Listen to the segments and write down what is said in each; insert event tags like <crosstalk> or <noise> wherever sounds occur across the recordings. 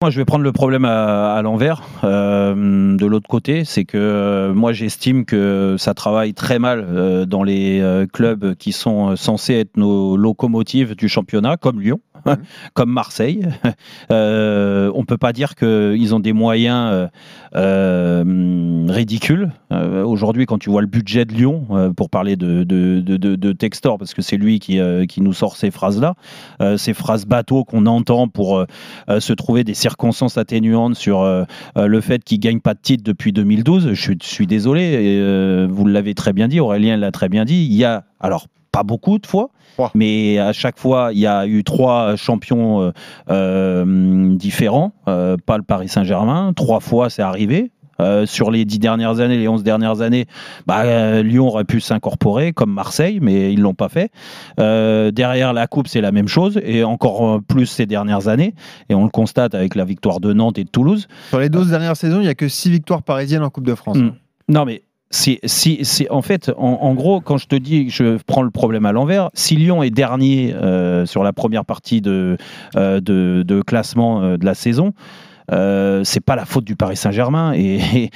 Moi, je vais prendre le problème à, l'envers. Euh, de l'autre côté, c'est que euh, moi, j'estime que ça travaille très mal euh, dans les clubs qui sont censés être nos locomotives du championnat, comme Lyon, <laughs> comme Marseille. <laughs> on peut pas dire qu'ils ont des moyens ridicules. Aujourd'hui, quand tu vois le budget de Lyon, pour parler de, de, de, Textor, parce que c'est lui qui, qui nous sort ces phrases-là, ces phrases bateaux qu'on entend pour se trouver des circonstances atténuantes sur euh, euh, le fait qu'il gagne pas de titre depuis 2012. Je suis, désolé, et, euh, vous l'avez très bien dit, Aurélien l'a très bien dit. Il y a, alors pas beaucoup de fois, mais à chaque fois, il y a eu trois champions différents, pas le Paris Saint-Germain. Trois fois, c'est arrivé. Euh, sur les dix dernières années, les onze dernières années, bah, euh, Lyon aurait pu s'incorporer comme Marseille, mais ils l'ont pas fait. Euh, derrière la coupe, c'est la même chose, et encore plus ces dernières années. Et on le constate avec la victoire de Nantes et de Toulouse. Sur les 12 dernières saisons, il n'y a que six victoires parisiennes en Coupe de France. Hmm. Non, mais c'est, en fait, en, gros, quand je te dis, je prends le problème à l'envers. Si Lyon est dernier sur la première partie de, de classement de la saison, euh, c'est pas la faute du Paris Saint-Germain et,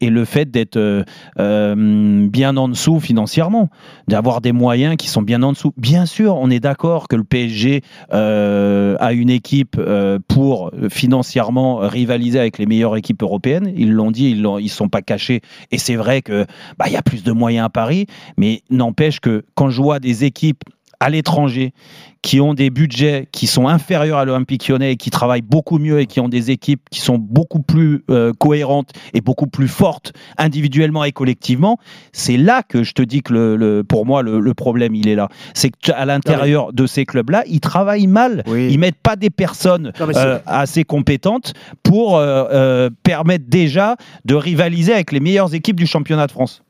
le fait d'être euh, euh, bien en dessous financièrement, d'avoir des moyens qui sont bien en dessous. Bien sûr, on est d'accord que le PSG a une équipe pour financièrement rivaliser avec les meilleures équipes européennes. Ils l'ont dit, ils ne sont pas cachés. Et c'est vrai que bah, y a plus de moyens à Paris, mais n'empêche que quand je vois des équipes à l'étranger, qui ont des budgets qui sont inférieurs à l'Olympique lyonnais et qui travaillent beaucoup mieux et qui ont des équipes qui sont beaucoup plus euh, cohérentes et beaucoup plus fortes individuellement et collectivement, c'est là que je te dis que le, pour moi le, problème il est là. C'est qu'à l'intérieur de ces clubs-là, ils travaillent mal. Ils mettent pas des personnes euh, assez compétentes pour euh, permettre déjà de rivaliser avec les meilleures équipes du championnat de France.